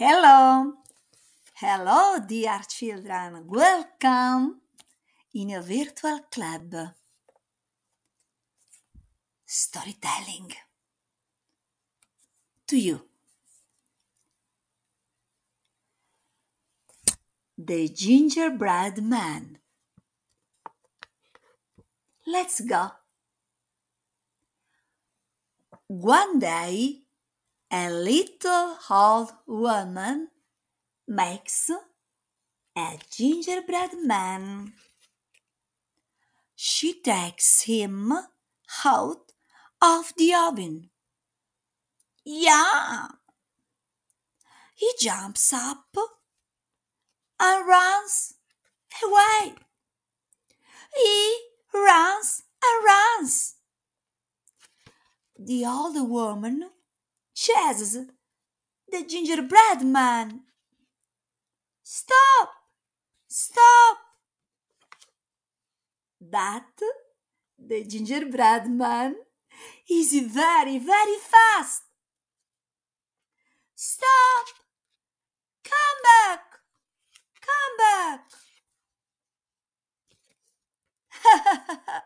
Hello, hello, dear children. Welcome in a virtual club. Storytelling to you. The Gingerbread Man. Let's go. One day, a little old woman makes a gingerbread man. She takes him out of the oven. Yeah! He jumps up and runs away. He runs and runs. The old woman chases the gingerbread man. Stop! Stop! But the gingerbread man is very, very fast. Stop! Come back! Come back!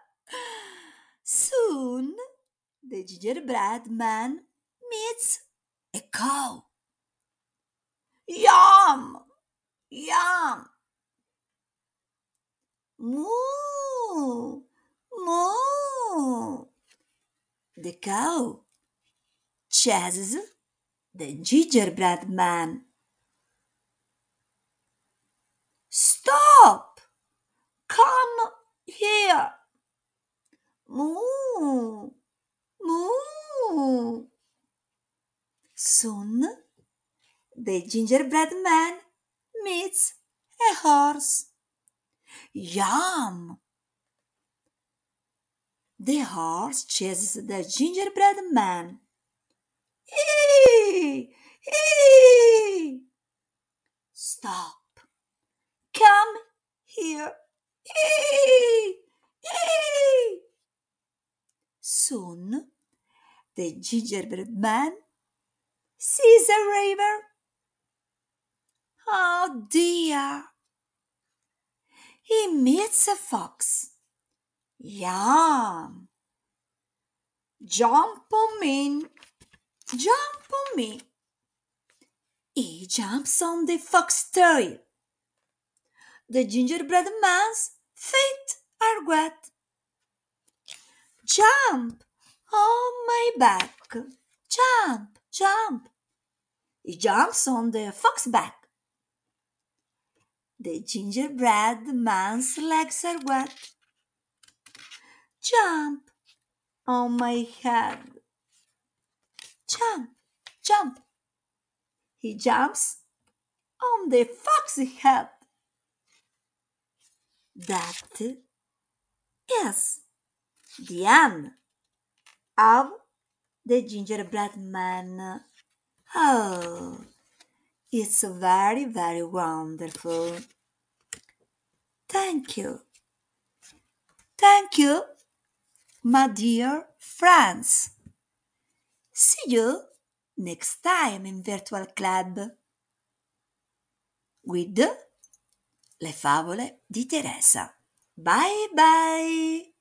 Soon the gingerbread man meets a cow. Yum! Yum! Moo! Moo! The cow chases the gingerbread man. Stop! Come here! Moo! Soon the gingerbread man meets a horse. Yum! The horse chases the gingerbread man. Eee! Eee! Stop! Come here! Eee! Eee! Soon the gingerbread man sees a river. Oh dear! He meets a fox. Yum! Jump on me! Jump on me! He jumps on the fox tail. The gingerbread man's feet are wet. Jump on my back. Jump, jump. He jumps on the fox back. The gingerbread man's legs are wet. Jump on my head. Jump, jump. He jumps on the fox's head. That is the end of the gingerbread man. Oh, it's very, very wonderful. Thank you. Thank you, my dear friends. See you next time in Virtual Club with le favole di Teresa. Bye bye!